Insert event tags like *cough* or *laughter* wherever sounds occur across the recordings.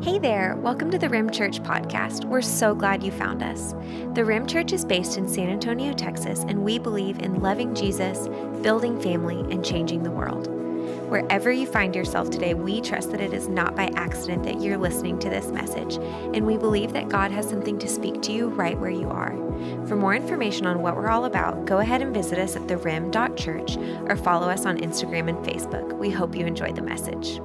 Hey there, welcome to the Rim Church podcast. We're so glad you found us. The Rim Church is based in San Antonio, Texas, and we believe in loving Jesus, building family, and changing the world. Wherever you find yourself today, we trust that it is not by accident that you're listening to this message, and we believe that God has something to speak to you right where you are. For more information on what we're all about, go ahead and visit us at therim.church or follow us on Instagram and Facebook. We hope you enjoy the message.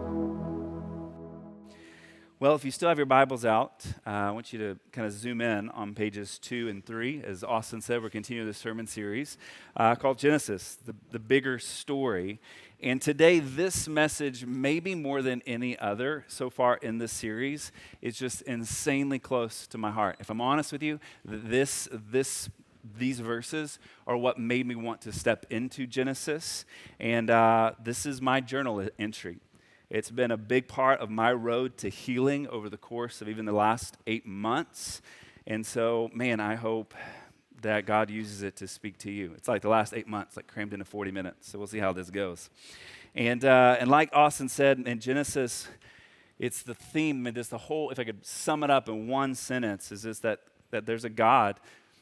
Well, if you still have your Bibles out, uh, I want you to kind of zoom in on pages two and three. As Austin said, we're continuing this sermon series uh, called Genesis, the, the bigger story. And today, this message, maybe more than any other so far in this series, is just insanely close to my heart. If I'm honest with you, this, this these verses are what made me want to step into Genesis. And uh, this is my journal entry. It's been a big part of my road to healing over the course of even the last eight months. And so, man, I hope that God uses it to speak to you. It's like the last eight months, like crammed into 40 minutes. So we'll see how this goes. And, uh, and like Austin said in Genesis, it's the theme, and just the whole, if I could sum it up in one sentence, is this that, that there's a God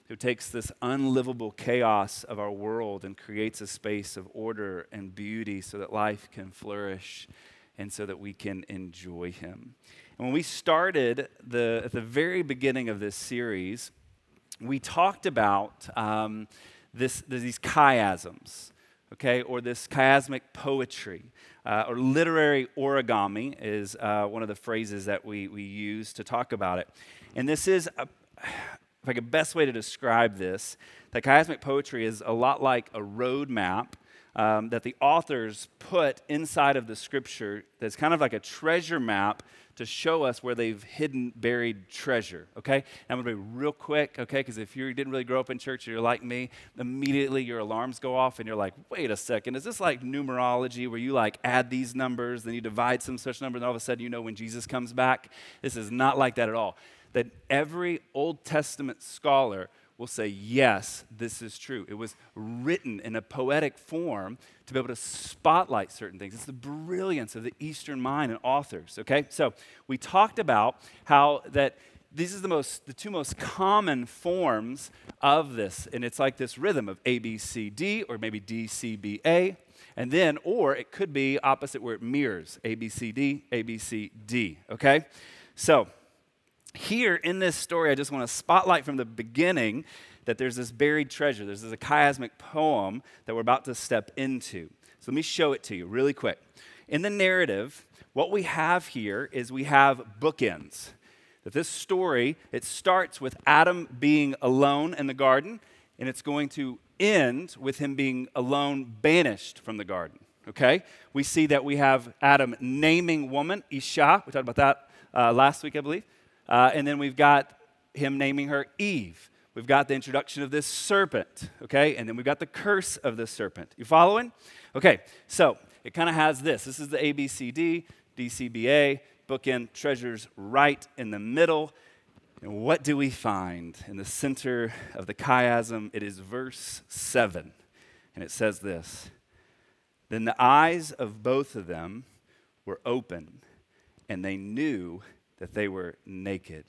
who takes this unlivable chaos of our world and creates a space of order and beauty so that life can flourish and so that we can enjoy him. And when we started the, at the very beginning of this series, we talked about um, this, these chiasms, okay, or this chiasmic poetry. Uh, or literary origami is uh, one of the phrases that we, we use to talk about it. And this is, a, *sighs* like a best way to describe this, that chiasmic poetry is a lot like a road map um, that the authors put inside of the scripture that's kind of like a treasure map to show us where they've hidden buried treasure. Okay? I'm going to be real quick, okay? Because if you didn't really grow up in church you're like me, immediately your alarms go off and you're like, wait a second, is this like numerology where you like add these numbers, then you divide some such number, and all of a sudden you know when Jesus comes back? This is not like that at all. That every Old Testament scholar will say, yes, this is true. It was written in a poetic form to be able to spotlight certain things. It's the brilliance of the Eastern mind and authors, okay? So we talked about how that these are the most the two most common forms of this and it's like this rhythm of a b c d or maybe d c b a and then or it could be opposite where it mirrors a b c d a b c d okay so here in this story, I just want to spotlight from the beginning that there's this buried treasure. There's this chiasmic poem that we're about to step into. So let me show it to you really quick. In the narrative, what we have here is we have bookends. That this story, it starts with Adam being alone in the garden, and it's going to end with him being alone, banished from the garden. Okay? We see that we have Adam naming woman, Isha. We talked about that uh, last week, I believe. Uh, and then we've got him naming her Eve. We've got the introduction of this serpent, okay? And then we've got the curse of the serpent. You following? Okay, so it kind of has this. This is the ABCD, DCBA, bookend treasures right in the middle. And what do we find in the center of the chiasm? It is verse 7. And it says this Then the eyes of both of them were open, and they knew that they were naked.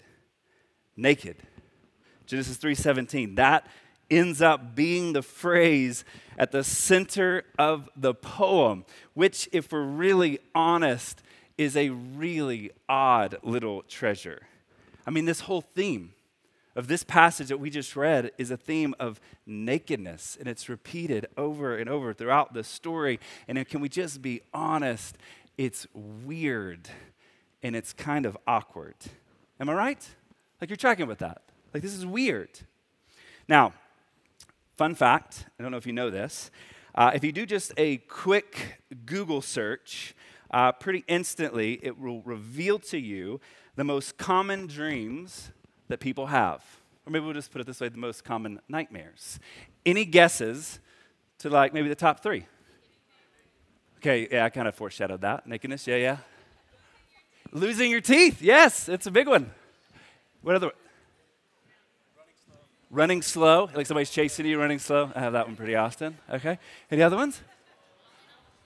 Naked. Genesis 3:17. That ends up being the phrase at the center of the poem, which if we're really honest is a really odd little treasure. I mean this whole theme of this passage that we just read is a theme of nakedness, and it's repeated over and over throughout the story. And can we just be honest? It's weird and it's kind of awkward. Am I right? Like you're tracking with that. Like this is weird. Now, fun fact I don't know if you know this. Uh, if you do just a quick Google search, uh, pretty instantly it will reveal to you the most common dreams that people have. Or maybe we'll just put it this way the most common nightmares. Any guesses to like maybe the top three? Okay, yeah, I kind of foreshadowed that. Nakedness, yeah, yeah. Losing your teeth. Yes, it's a big one. What other? Running slow. Like somebody's chasing you running slow. I have that one pretty often. Okay. Any other ones?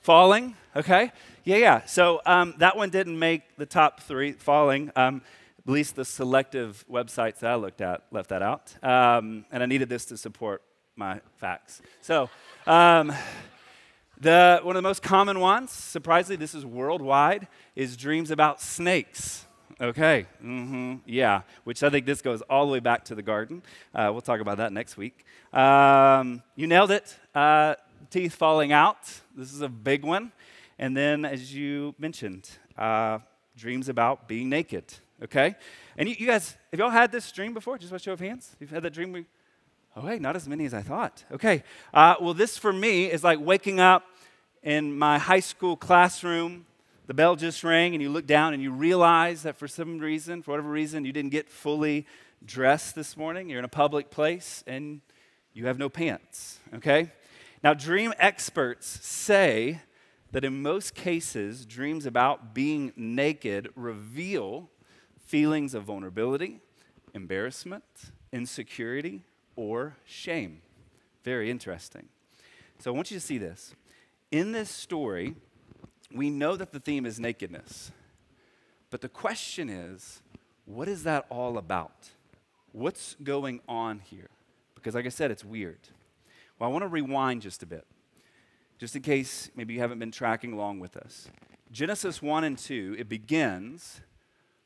Falling, okay? Yeah, yeah. So um, that one didn't make the top three, falling. Um, at least the selective websites that I looked at left that out. Um, and I needed this to support my facts. So, um, the, one of the most common ones, surprisingly, this is worldwide, is dreams about snakes. Okay, mm-hmm, yeah, which I think this goes all the way back to the garden. Uh, we'll talk about that next week. Um, you nailed it. Uh, teeth falling out. This is a big one. And then, as you mentioned, uh, dreams about being naked. Okay? And you, you, guys, have y'all had this dream before? Just by show of hands? You've had that dream? Oh, wait, not as many as I thought. Okay. Uh, well, this for me is like waking up in my high school classroom the bell just rang and you look down and you realize that for some reason, for whatever reason, you didn't get fully dressed this morning. You're in a public place and you have no pants, okay? Now, dream experts say that in most cases, dreams about being naked reveal feelings of vulnerability, embarrassment, insecurity, or shame. Very interesting. So I want you to see this. In this story, we know that the theme is nakedness. But the question is, what is that all about? What's going on here? Because, like I said, it's weird. Well, I want to rewind just a bit, just in case maybe you haven't been tracking along with us. Genesis 1 and 2, it begins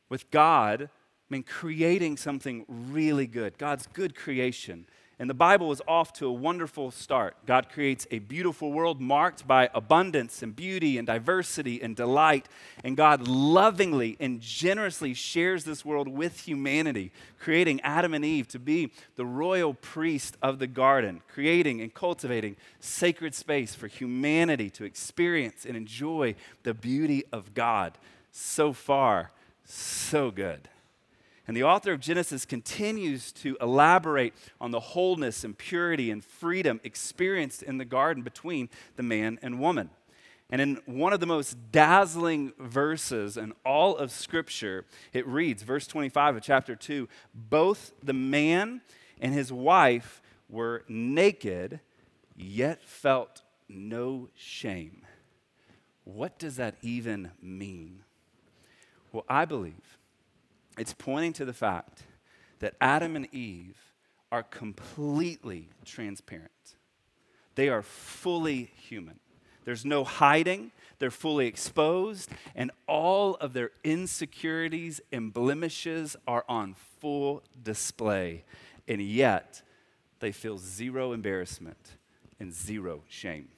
with God I mean, creating something really good, God's good creation. And the Bible is off to a wonderful start. God creates a beautiful world marked by abundance and beauty and diversity and delight. And God lovingly and generously shares this world with humanity, creating Adam and Eve to be the royal priest of the garden, creating and cultivating sacred space for humanity to experience and enjoy the beauty of God. So far, so good. And the author of Genesis continues to elaborate on the wholeness and purity and freedom experienced in the garden between the man and woman. And in one of the most dazzling verses in all of Scripture, it reads, verse 25 of chapter 2 both the man and his wife were naked, yet felt no shame. What does that even mean? Well, I believe it's pointing to the fact that Adam and Eve are completely transparent. They are fully human. There's no hiding, they're fully exposed, and all of their insecurities and blemishes are on full display. And yet, they feel zero embarrassment and zero shame.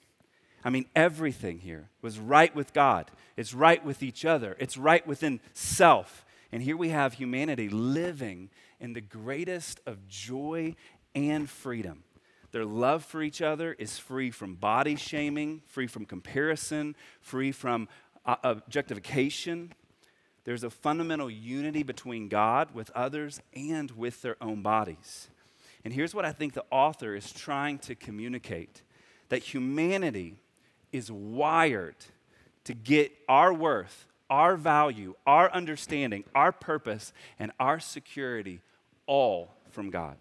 I mean, everything here was right with God. It's right with each other. It's right within self. And here we have humanity living in the greatest of joy and freedom. Their love for each other is free from body shaming, free from comparison, free from uh, objectification. There's a fundamental unity between God with others and with their own bodies. And here's what I think the author is trying to communicate that humanity is wired to get our worth our value, our understanding, our purpose, and our security all from God.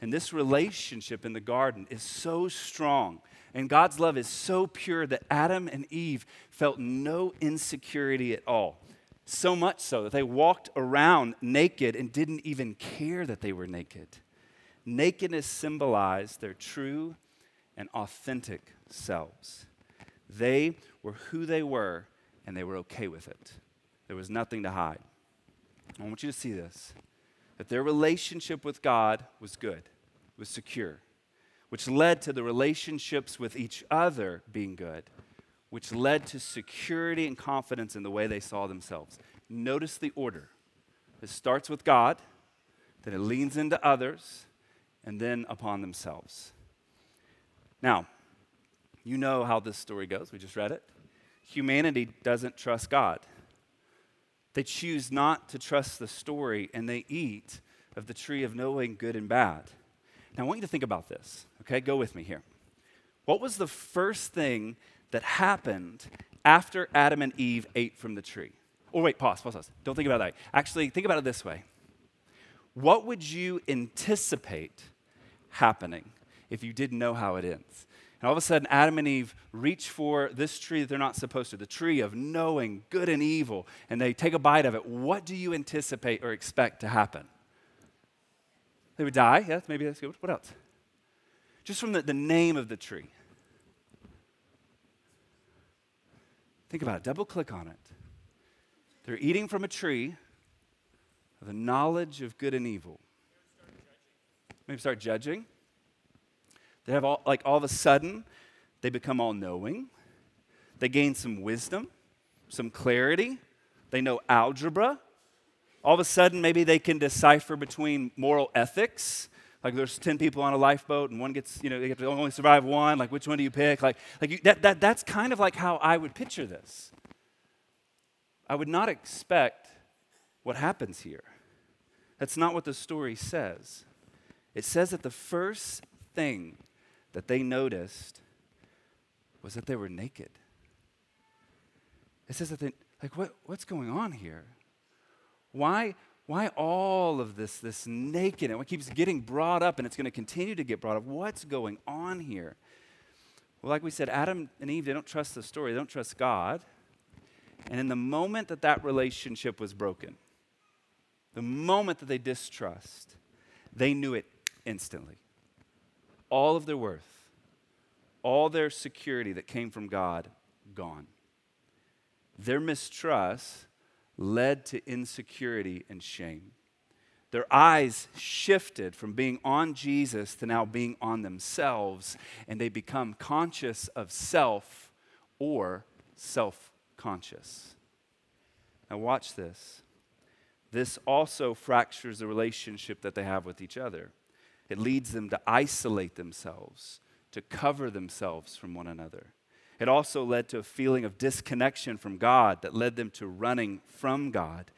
And this relationship in the garden is so strong, and God's love is so pure that Adam and Eve felt no insecurity at all. So much so that they walked around naked and didn't even care that they were naked. Nakedness symbolized their true and authentic selves. They were who they were and they were okay with it. There was nothing to hide. I want you to see this that their relationship with God was good, was secure, which led to the relationships with each other being good, which led to security and confidence in the way they saw themselves. Notice the order. It starts with God, then it leans into others, and then upon themselves. Now, you know how this story goes. We just read it humanity doesn't trust God. They choose not to trust the story and they eat of the tree of knowing good and bad. Now, I want you to think about this, okay? Go with me here. What was the first thing that happened after Adam and Eve ate from the tree? Or wait, pause, pause, pause. Don't think about that. Actually, think about it this way. What would you anticipate happening if you didn't know how it ends? And all of a sudden, Adam and Eve reach for this tree that they're not supposed to, the tree of knowing good and evil, and they take a bite of it. What do you anticipate or expect to happen? They would die. Yes, maybe that's good. What else? Just from the, the name of the tree. Think about it. Double click on it. They're eating from a tree of the knowledge of good and evil. Maybe start judging. They have all, like all of a sudden, they become all knowing. They gain some wisdom, some clarity. They know algebra. All of a sudden, maybe they can decipher between moral ethics. Like there's 10 people on a lifeboat and one gets, you know, they to only survive one. Like which one do you pick? Like, like you, that, that, that's kind of like how I would picture this. I would not expect what happens here. That's not what the story says. It says that the first thing that they noticed was that they were naked. It says that they, like, what, what's going on here? Why, why all of this, this naked, and it keeps getting brought up, and it's going to continue to get brought up? What's going on here? Well, like we said, Adam and Eve, they don't trust the story, they don't trust God. And in the moment that that relationship was broken, the moment that they distrust, they knew it instantly. All of their worth, all their security that came from God, gone. Their mistrust led to insecurity and shame. Their eyes shifted from being on Jesus to now being on themselves, and they become conscious of self or self conscious. Now, watch this. This also fractures the relationship that they have with each other. It leads them to isolate themselves, to cover themselves from one another. It also led to a feeling of disconnection from God that led them to running from God.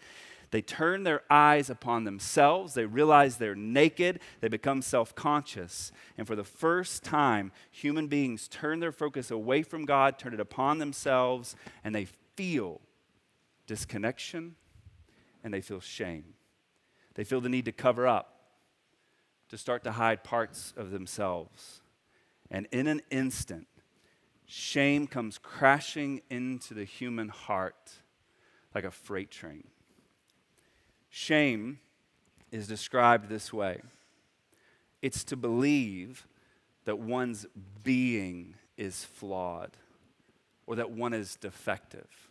They turn their eyes upon themselves. They realize they're naked. They become self conscious. And for the first time, human beings turn their focus away from God, turn it upon themselves, and they feel disconnection and they feel shame. They feel the need to cover up, to start to hide parts of themselves. And in an instant, shame comes crashing into the human heart like a freight train. Shame is described this way it's to believe that one's being is flawed or that one is defective.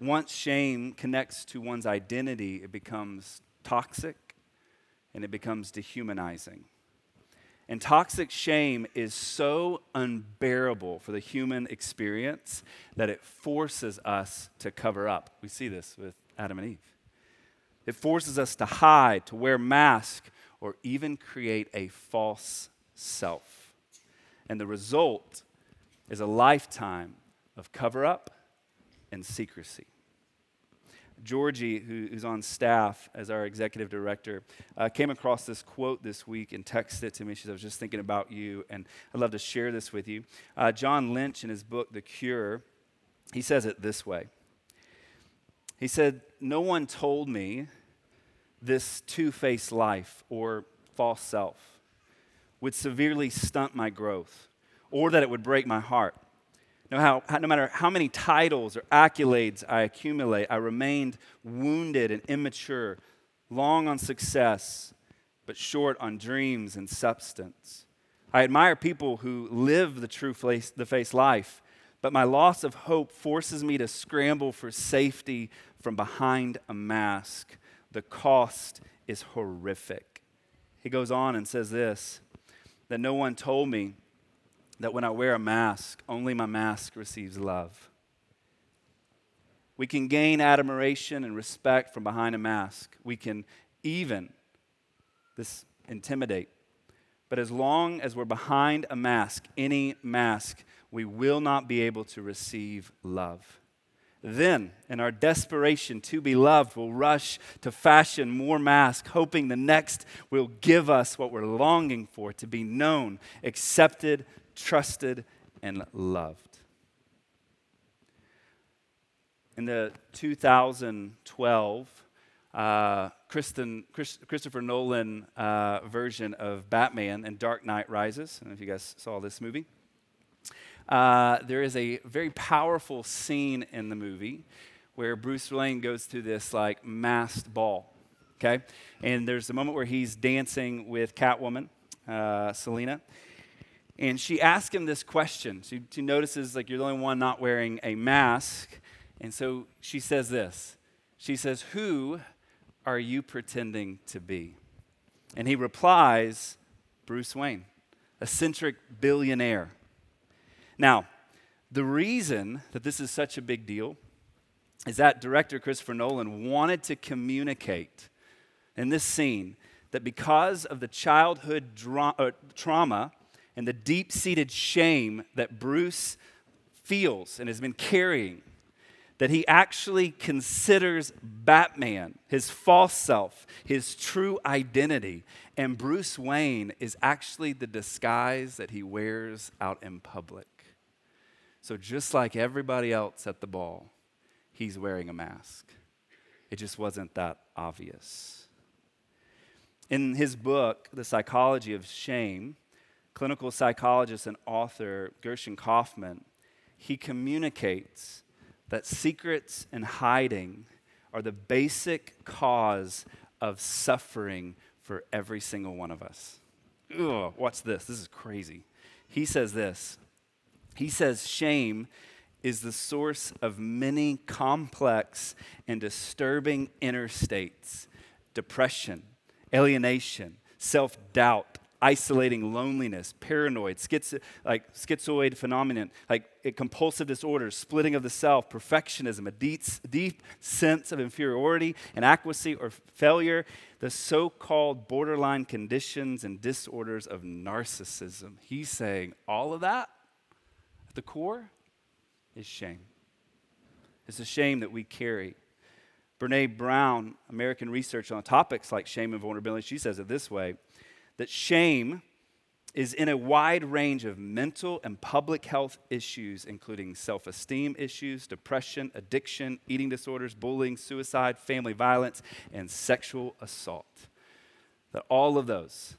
Once shame connects to one's identity, it becomes toxic and it becomes dehumanizing. And toxic shame is so unbearable for the human experience that it forces us to cover up. We see this with Adam and Eve. It forces us to hide, to wear masks, or even create a false self. And the result is a lifetime of cover up and secrecy. Georgie, who's on staff as our executive director, uh, came across this quote this week and texted it to me. She said, I was just thinking about you, and I'd love to share this with you. Uh, John Lynch, in his book, The Cure, he says it this way He said, No one told me this two faced life or false self would severely stunt my growth or that it would break my heart. No, how, no matter how many titles or accolades I accumulate, I remained wounded and immature, long on success, but short on dreams and substance. I admire people who live the true face, the face life, but my loss of hope forces me to scramble for safety from behind a mask. The cost is horrific. He goes on and says this that no one told me that when I wear a mask, only my mask receives love. We can gain admiration and respect from behind a mask. We can even this intimidate. But as long as we're behind a mask, any mask, we will not be able to receive love. Then, in our desperation to be loved, we'll rush to fashion more masks, hoping the next will give us what we're longing for to be known, accepted, trusted, and loved. In the 2012 uh, Kristen, Chris, Christopher Nolan uh, version of Batman and Dark Knight Rises, I don't know if you guys saw this movie. uh, there is a very powerful scene in the movie where Bruce Wayne goes to this like masked ball. Okay, and there's a moment where he's dancing with Catwoman, uh, Selina, and she asks him this question. She, she notices like you're the only one not wearing a mask, and so she says this. She says, "Who are you pretending to be?" And he replies, "Bruce Wayne, eccentric billionaire." Now, the reason that this is such a big deal is that director Christopher Nolan wanted to communicate in this scene that because of the childhood dra- uh, trauma and the deep seated shame that Bruce feels and has been carrying, that he actually considers Batman, his false self, his true identity, and Bruce Wayne is actually the disguise that he wears out in public. So, just like everybody else at the ball, he's wearing a mask. It just wasn't that obvious. In his book, The Psychology of Shame, clinical psychologist and author Gershon Kaufman, he communicates that secrets and hiding are the basic cause of suffering for every single one of us. Ugh, watch this. This is crazy. He says this he says shame is the source of many complex and disturbing inner states depression, alienation, self doubt, isolating loneliness, paranoid, schizo, like schizoid phenomenon, like compulsive disorders, splitting of the self, perfectionism, a deep, deep sense of inferiority, inadequacy, or failure, the so called borderline conditions and disorders of narcissism. He's saying all of that at the core is shame. It's a shame that we carry. Brene Brown, American research on topics like shame and vulnerability, she says it this way that shame is in a wide range of mental and public health issues, including self esteem issues, depression, addiction, eating disorders, bullying, suicide, family violence, and sexual assault. That all of those,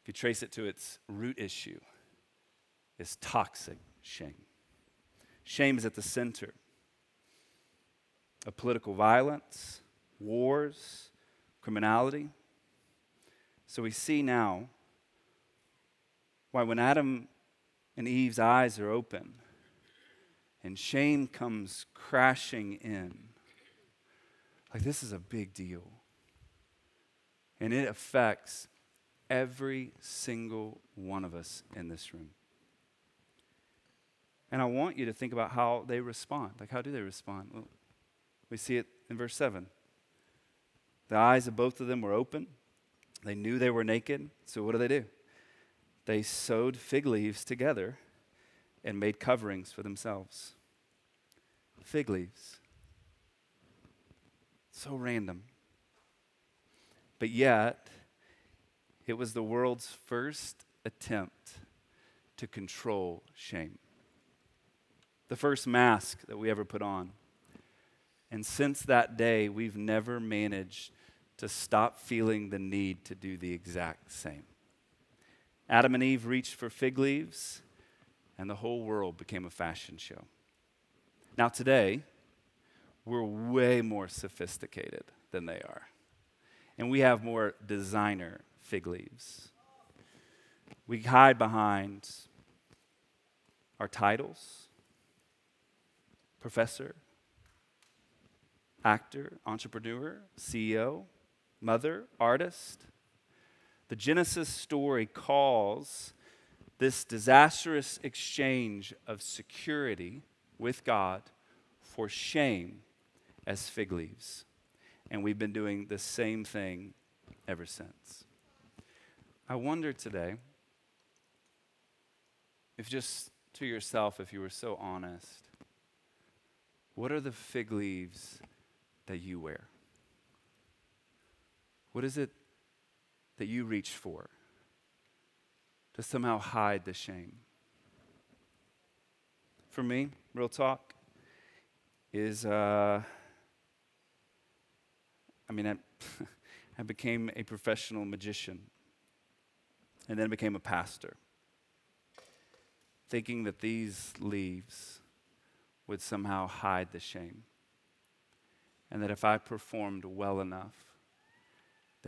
if you trace it to its root issue, is toxic shame. Shame is at the center of political violence, wars, criminality. So we see now why when Adam and Eve's eyes are open and shame comes crashing in, like this is a big deal. And it affects every single one of us in this room. And I want you to think about how they respond. Like, how do they respond? Well, we see it in verse 7. The eyes of both of them were open. They knew they were naked. So, what do they do? They sewed fig leaves together and made coverings for themselves. Fig leaves. So random. But yet, it was the world's first attempt to control shame the first mask that we ever put on. And since that day, we've never managed to stop feeling the need to do the exact same. Adam and Eve reached for fig leaves, and the whole world became a fashion show. Now, today, we're way more sophisticated than they are. And we have more designer fig leaves. We hide behind our titles professor, actor, entrepreneur, CEO, mother, artist. The Genesis story calls this disastrous exchange of security with God for shame as fig leaves. And we've been doing the same thing ever since. I wonder today if just to yourself, if you were so honest, what are the fig leaves that you wear? What is it that you reach for to somehow hide the shame? For me, real talk, is uh, I mean, I, *laughs* I became a professional magician and then became a pastor. thinking that these leaves would somehow hide the shame. And that if I performed well enough,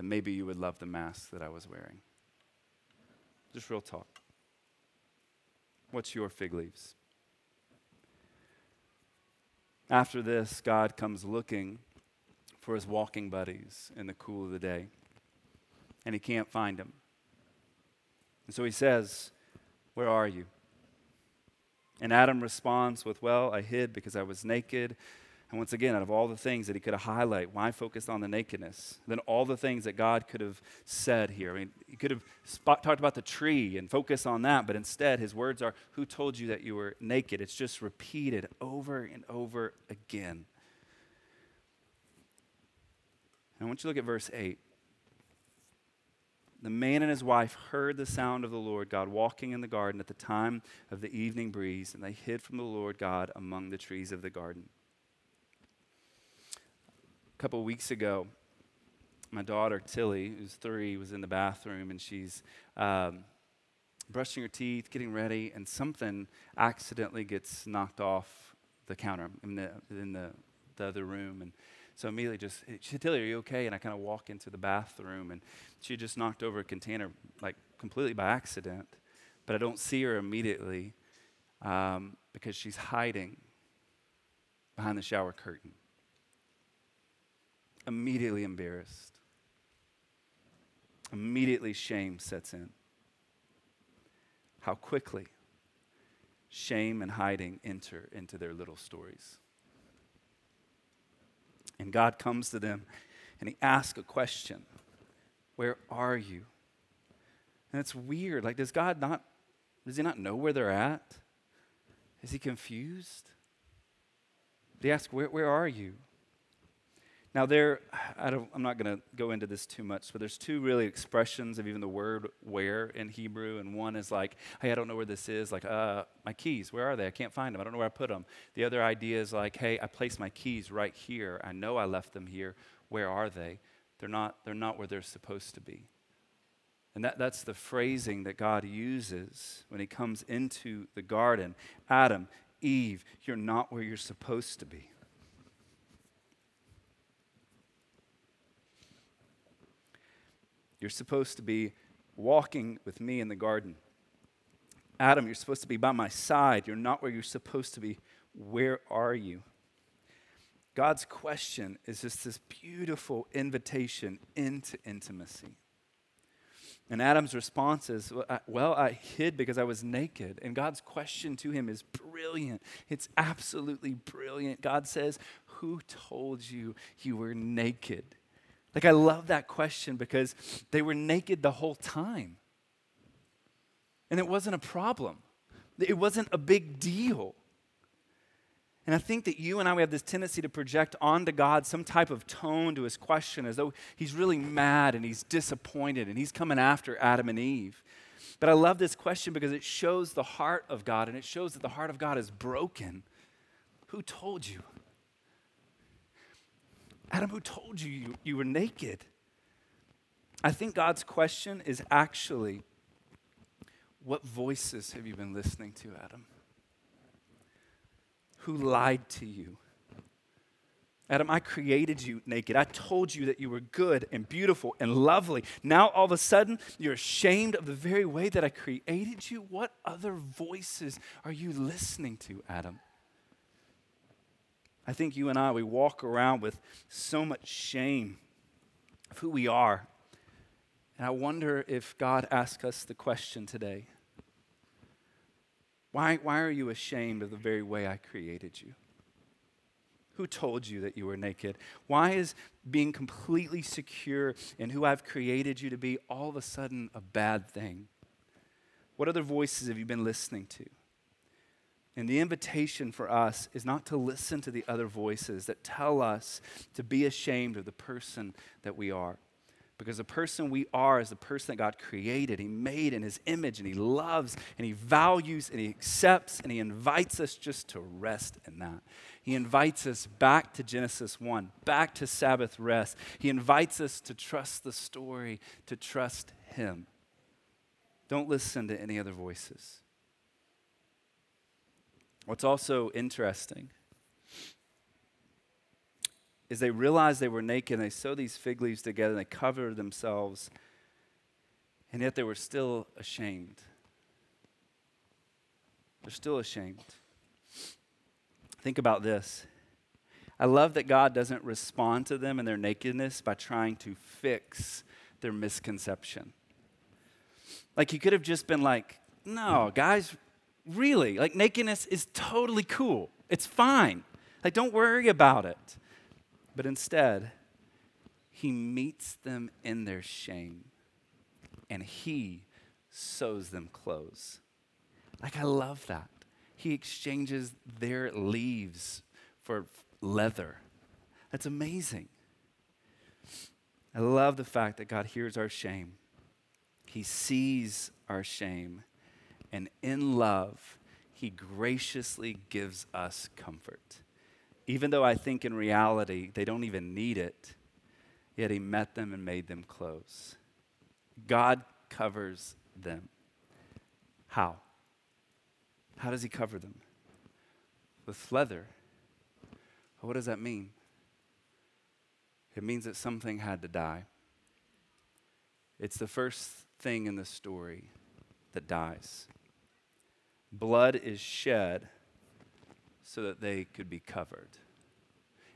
then maybe you would love the mask that I was wearing. Just real talk. What's your fig leaves? After this, God comes looking for his walking buddies in the cool of the day, and he can't find them. And so he says, Where are you? And Adam responds with, Well, I hid because I was naked. And once again, out of all the things that he could have highlighted, why focus on the nakedness? Then all the things that God could have said here. I mean, he could have spot, talked about the tree and focus on that, but instead his words are, Who told you that you were naked? It's just repeated over and over again. And I want you to look at verse 8. The man and his wife heard the sound of the Lord God walking in the garden at the time of the evening breeze, and they hid from the Lord God among the trees of the garden. A couple weeks ago, my daughter Tilly, who's three, was in the bathroom and she's um, brushing her teeth, getting ready, and something accidentally gets knocked off the counter in the, in the, the other room. And so immediately just, she said, Tilly, are you okay? And I kind of walk into the bathroom and she just knocked over a container like completely by accident. But I don't see her immediately um, because she's hiding behind the shower curtain. Immediately embarrassed. Immediately shame sets in. How quickly shame and hiding enter into their little stories. And God comes to them and he asks a question Where are you? And it's weird. Like, does God not, does he not know where they're at? Is he confused? Did he ask, Where, where are you? Now, there, I I'm not going to go into this too much, but there's two really expressions of even the word where in Hebrew. And one is like, hey, I don't know where this is. Like, uh, my keys, where are they? I can't find them. I don't know where I put them. The other idea is like, hey, I placed my keys right here. I know I left them here. Where are they? They're not, they're not where they're supposed to be. And that, that's the phrasing that God uses when he comes into the garden. Adam, Eve, you're not where you're supposed to be. You're supposed to be walking with me in the garden. Adam, you're supposed to be by my side. You're not where you're supposed to be. Where are you? God's question is just this beautiful invitation into intimacy. And Adam's response is, Well, I hid because I was naked. And God's question to him is brilliant. It's absolutely brilliant. God says, Who told you you were naked? Like, I love that question because they were naked the whole time. And it wasn't a problem, it wasn't a big deal. And I think that you and I, we have this tendency to project onto God some type of tone to his question as though he's really mad and he's disappointed and he's coming after Adam and Eve. But I love this question because it shows the heart of God and it shows that the heart of God is broken. Who told you? Adam, who told you, you you were naked? I think God's question is actually what voices have you been listening to, Adam? Who lied to you? Adam, I created you naked. I told you that you were good and beautiful and lovely. Now, all of a sudden, you're ashamed of the very way that I created you? What other voices are you listening to, Adam? I think you and I, we walk around with so much shame of who we are. And I wonder if God asks us the question today why, why are you ashamed of the very way I created you? Who told you that you were naked? Why is being completely secure in who I've created you to be all of a sudden a bad thing? What other voices have you been listening to? And the invitation for us is not to listen to the other voices that tell us to be ashamed of the person that we are. Because the person we are is the person that God created. He made in His image, and He loves, and He values, and He accepts, and He invites us just to rest in that. He invites us back to Genesis 1, back to Sabbath rest. He invites us to trust the story, to trust Him. Don't listen to any other voices. What's also interesting is they realized they were naked and they sewed these fig leaves together and they covered themselves, and yet they were still ashamed. They're still ashamed. Think about this. I love that God doesn't respond to them in their nakedness by trying to fix their misconception. Like, he could have just been like, no, guys, really, like, nakedness is totally cool. It's fine. Like, don't worry about it. But instead, he meets them in their shame and he sews them clothes. Like, I love that. He exchanges their leaves for leather. That's amazing. I love the fact that God hears our shame, He sees our shame, and in love, He graciously gives us comfort. Even though I think in reality they don't even need it, yet He met them and made them close. God covers them. How? How does He cover them? With leather. What does that mean? It means that something had to die. It's the first thing in the story that dies. Blood is shed so that they could be covered.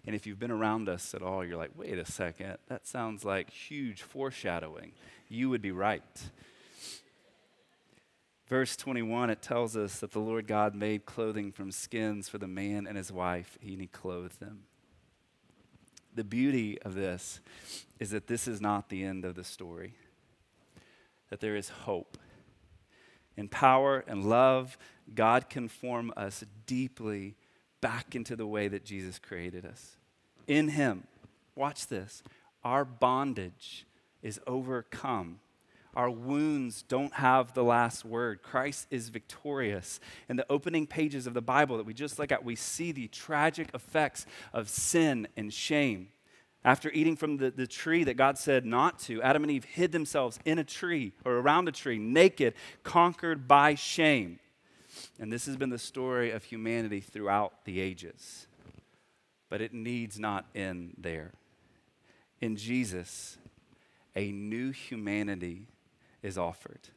And if you've been around us at all, you're like, wait a second, that sounds like huge foreshadowing. You would be right. Verse 21, it tells us that the Lord God made clothing from skins for the man and his wife, and he clothed them. The beauty of this is that this is not the end of the story, that there is hope. In power and love, God can form us deeply back into the way that Jesus created us. In Him, watch this, our bondage is overcome our wounds don't have the last word. Christ is victorious. In the opening pages of the Bible that we just look at, we see the tragic effects of sin and shame. After eating from the, the tree that God said not to, Adam and Eve hid themselves in a tree or around a tree, naked, conquered by shame. And this has been the story of humanity throughout the ages. But it needs not end there. In Jesus, a new humanity is offered.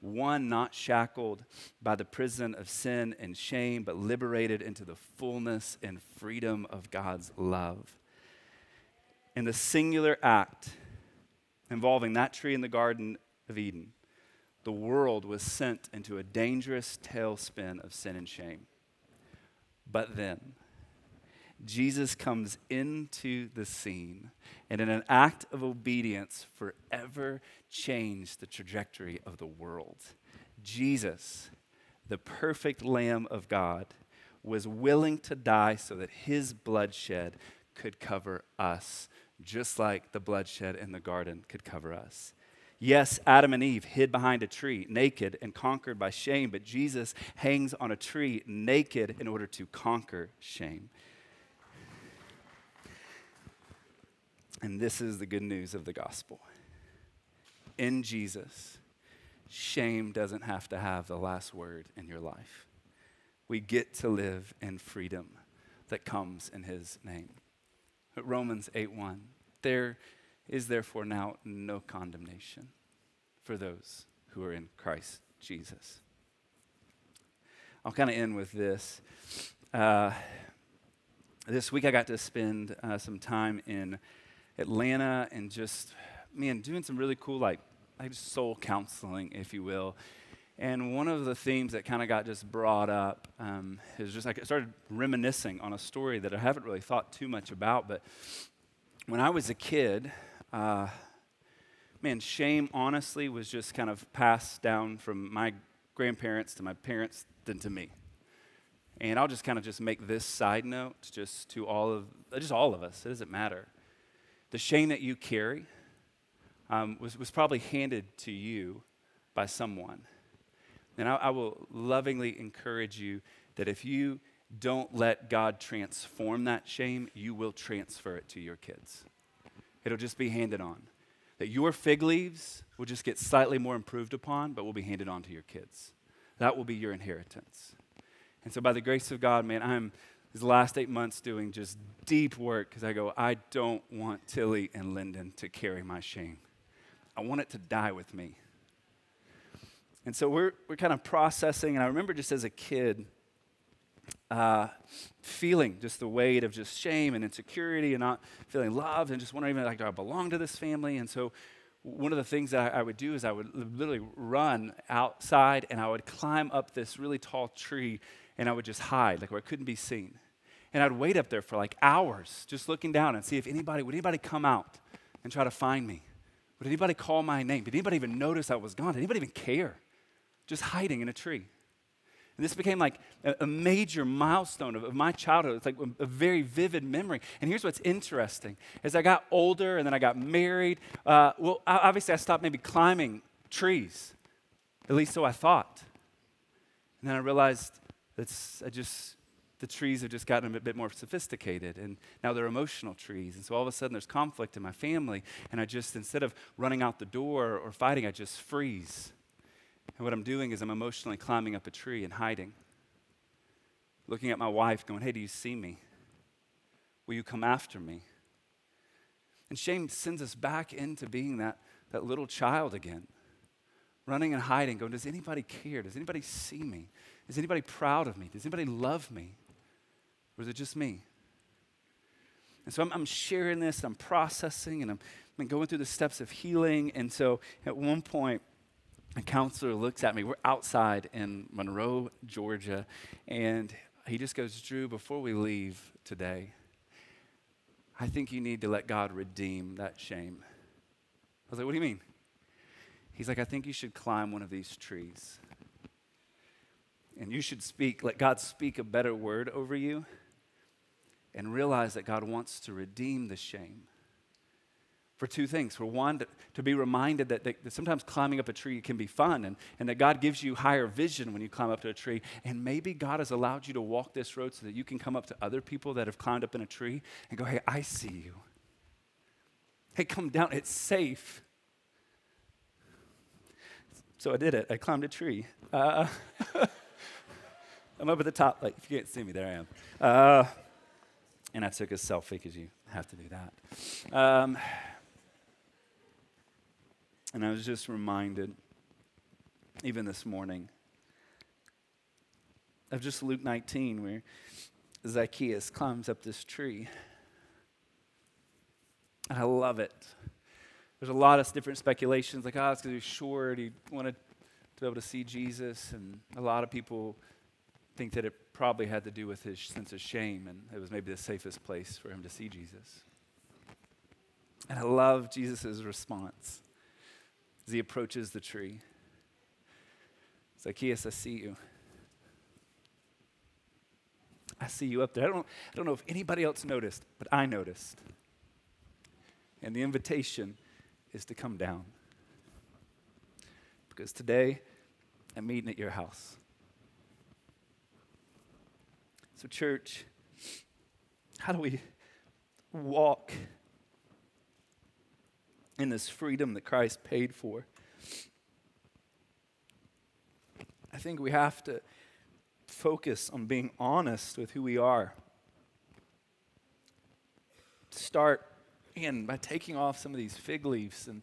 One not shackled by the prison of sin and shame, but liberated into the fullness and freedom of God's love. In the singular act involving that tree in the Garden of Eden, the world was sent into a dangerous tailspin of sin and shame. But then, Jesus comes into the scene and, in an act of obedience, forever changed the trajectory of the world. Jesus, the perfect Lamb of God, was willing to die so that his bloodshed could cover us, just like the bloodshed in the garden could cover us. Yes, Adam and Eve hid behind a tree, naked and conquered by shame, but Jesus hangs on a tree naked in order to conquer shame. And this is the good news of the gospel. In Jesus, shame doesn't have to have the last word in your life. We get to live in freedom that comes in his name. Romans 8 1. There is therefore now no condemnation for those who are in Christ Jesus. I'll kind of end with this. Uh, this week I got to spend uh, some time in Atlanta and just, man, doing some really cool, like, like soul counseling, if you will. And one of the themes that kind of got just brought up um, is just like I started reminiscing on a story that I haven't really thought too much about. But when I was a kid, uh, man, shame honestly was just kind of passed down from my grandparents to my parents then to me. And I'll just kind of just make this side note just to all of just all of us. It doesn't matter the shame that you carry um, was, was probably handed to you by someone. And I, I will lovingly encourage you that if you don't let God transform that shame, you will transfer it to your kids. It'll just be handed on. That your fig leaves will just get slightly more improved upon, but will be handed on to your kids. That will be your inheritance. And so, by the grace of God, man, I'm these last eight months doing just deep work because I go, I don't want Tilly and Lyndon to carry my shame. I want it to die with me. And so we're, we're kind of processing. And I remember just as a kid, uh, feeling just the weight of just shame and insecurity and not feeling loved and just wondering even like do I belong to this family? And so one of the things that I, I would do is I would literally run outside and I would climb up this really tall tree and I would just hide, like where I couldn't be seen. And I'd wait up there for like hours, just looking down and see if anybody would anybody come out and try to find me. Would anybody call my name? Did anybody even notice I was gone? Did anybody even care? Just hiding in a tree. And this became like a, a major milestone of, of, my childhood. It's like a, a, very vivid memory. And here's what's interesting: as I got older and then I got married, uh, well, obviously I stopped maybe climbing trees. At least so I thought. And then I realized that I just the trees have just gotten a bit more sophisticated and now they're emotional trees and so all of a sudden there's conflict in my family and i just instead of running out the door or fighting i just freeze and what I'm doing is I'm emotionally climbing up a tree and hiding. Looking at my wife, going, Hey, do you see me? Will you come after me? And shame sends us back into being that, that little child again, running and hiding, going, Does anybody care? Does anybody see me? Is anybody proud of me? Does anybody love me? Or is it just me? And so I'm, I'm sharing this, I'm processing, and I'm, I'm going through the steps of healing. And so at one point, a counselor looks at me. We're outside in Monroe, Georgia, and he just goes, Drew, before we leave today, I think you need to let God redeem that shame. I was like, What do you mean? He's like, I think you should climb one of these trees. And you should speak, let God speak a better word over you and realize that God wants to redeem the shame for two things. For one, to, to be reminded that, that, that, sometimes climbing up a tree can be fun and, and that God gives you higher vision when you climb up to a tree. And maybe God has allowed you to walk this road so that you can come up to other people that have climbed up in a tree and go, hey, I see you. Hey, come down. It's safe. So I did it. I climbed a tree. Uh, *laughs* I'm up at the top. Like, if you can't see me, there I am. Uh, and I took a selfie because you have to do that. Um, and I was just reminded, even this morning, of just Luke 19, where Zacchaeus climbs up this tree. I love it. There's a lot of different speculations, like, oh, it's because he's short. He wanted to be able to see Jesus. And a lot of people think that it probably had to do with his sense of shame, and it was maybe the safest place for him to see Jesus. And I love Jesus' response as he approaches the tree. Zacchaeus, I see you. I see you up there. I don't, I don't know if anybody else noticed, but I noticed. And the invitation is to come down. Because today, I'm meeting at your house. So, church, how do we walk in this freedom that Christ paid for. I think we have to focus on being honest with who we are. Start in by taking off some of these fig leaves and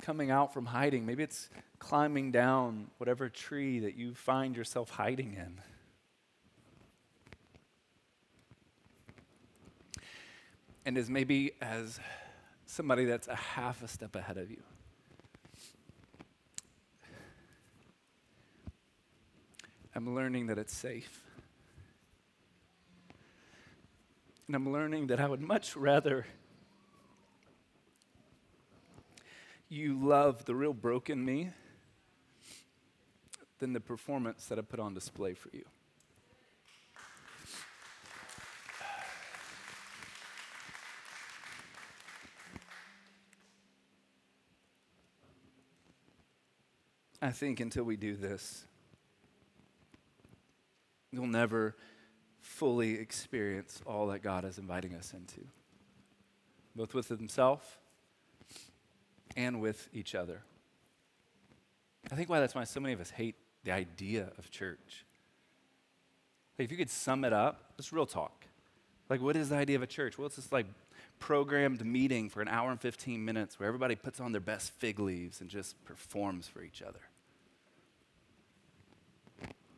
coming out from hiding. Maybe it's climbing down whatever tree that you find yourself hiding in. And as maybe as somebody that's a half a step ahead of you. I'm learning that it's safe. And I'm learning that I would much rather you love the real broken me than the performance that I put on display for you. I think until we do this, we'll never fully experience all that God is inviting us into, both with Himself and with each other. I think why that's why so many of us hate the idea of church. if you could sum it up, just real talk. Like, what is the idea of a church? Well, it's this like programmed meeting for an hour and 15 minutes where everybody puts on their best fig leaves and just performs for each other.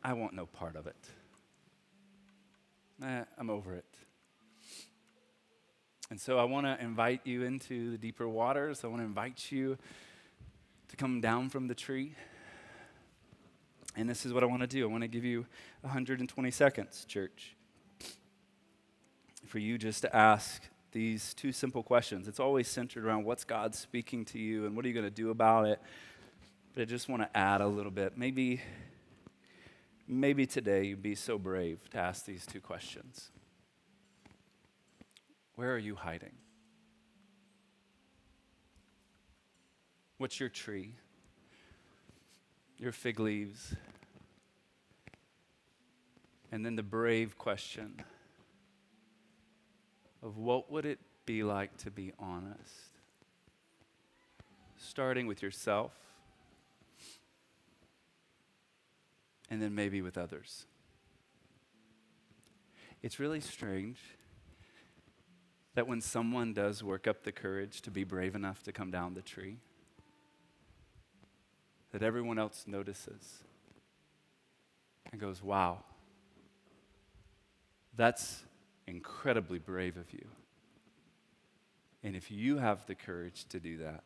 I want no part of it. Eh, I'm over it. And so I want to invite you into the deeper waters. I want to invite you to come down from the tree. And this is what I want to do. I want to give you 120 seconds, church, for you just to ask these two simple questions. It's always centered around what's God speaking to you and what are you going to do about it. But I just want to add a little bit. Maybe, maybe today you'd be so brave to ask these two questions. Where are you hiding? What's your tree? Your fig leaves? And then the brave question of what would it be like to be honest? Starting with yourself and then maybe with others. It's really strange that when someone does work up the courage to be brave enough to come down the tree, that everyone else notices and goes, wow, that's incredibly brave of you. And if you have the courage to do that,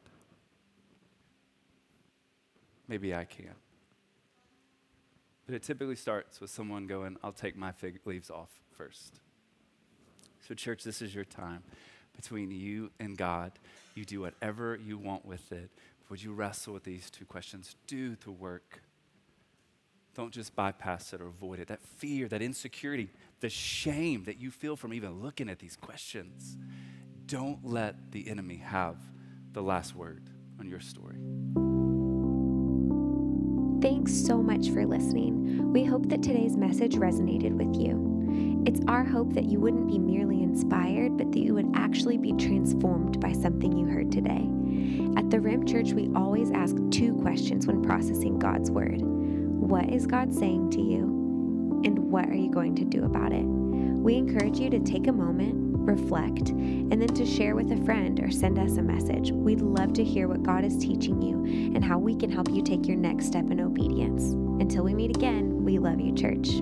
maybe I can. But it typically starts with someone going, I'll take my fig leaves off first. So, church, this is your time between you and God. You do whatever you want with it. Would you wrestle with these two questions? Do the work. Don't just bypass it or avoid it. That fear, that insecurity, the shame that you feel from even looking at these questions. Don't let the enemy have the last word on your story. Thanks so much for listening. We hope that today's message resonated with you. It's our hope that you wouldn't be merely inspired, but that you would actually be transformed by something you heard today. At the Rim Church, we always ask two questions when processing God's Word What is God saying to you? What are you going to do about it? We encourage you to take a moment, reflect, and then to share with a friend or send us a message. We'd love to hear what God is teaching you and how we can help you take your next step in obedience. Until we meet again, we love you, church.